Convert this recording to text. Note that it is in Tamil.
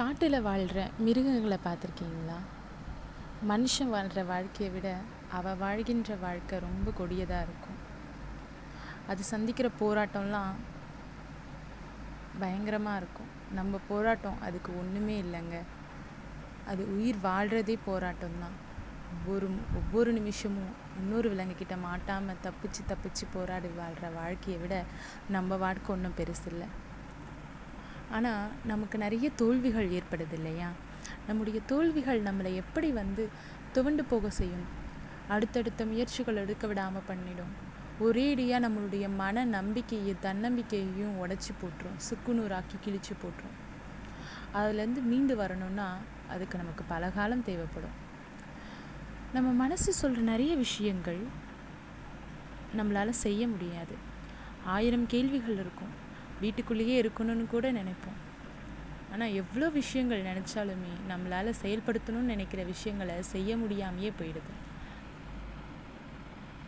காட்டில் வாழ்கிற மிருகங்களை பார்த்துருக்கீங்களா? மனுஷன் வாழ்கிற வாழ்க்கையை விட அவள் வாழ்கின்ற வாழ்க்கை ரொம்ப கொடியதாக இருக்கும். அது சந்திக்கிற போராட்டம்லாம் பயங்கரமாக இருக்கும். நம்ம போராட்டம் அதுக்கு ஒன்றுமே இல்லைங்க. அது உயிர் வாழ்கிறதே போராட்டம் தான் ஒவ்வொரு ஒவ்வொரு நிமிஷமும் இன்னொரு விலங்குக்கிட்ட மாட்டாமல் தப்பிச்சு தப்பிச்சு போராடி வாழ்கிற வாழ்க்கையை விட நம்ம வாழ்க்கை ஒன்றும் பெருசு இல்லை ஆனால் நமக்கு நிறைய தோல்விகள் ஏற்படுது இல்லையா? நம்முடைய தோல்விகள் நம்மளை எப்படி வந்து துவண்டு போக செய்யும்? அடுத்தடுத்த முயற்சிகள் எடுக்க விடாமல் பண்ணிடும். ஒரேடியாக நம்மளுடைய மன நம்பிக்கையை தன்னம்பிக்கையையும் உடச்சி போட்டுரும். சுக்குநூறாக்கி கிழிச்சு போட்டுரும். அதுலேருந்து மீண்டு வரணும்னா அதுக்கு நமக்கு பல காலம் தேவைப்படும். நம்ம மனசு சொல்கிற நிறைய விஷயங்கள் நம்மளால் செய்ய முடியாது. ஆயிரம் கேள்விகள் இருக்கும். வீட்டுக்குள்ளேயே இருக்கணும்னு கூட நினைப்போம். ஆனால் எவ்வளோ விஷயங்கள் நினச்சாலுமே நம்மளால் செயல்படுத்தணும்னு நினைக்கிற விஷயங்களை செய்ய முடியாமையே போயிடுது.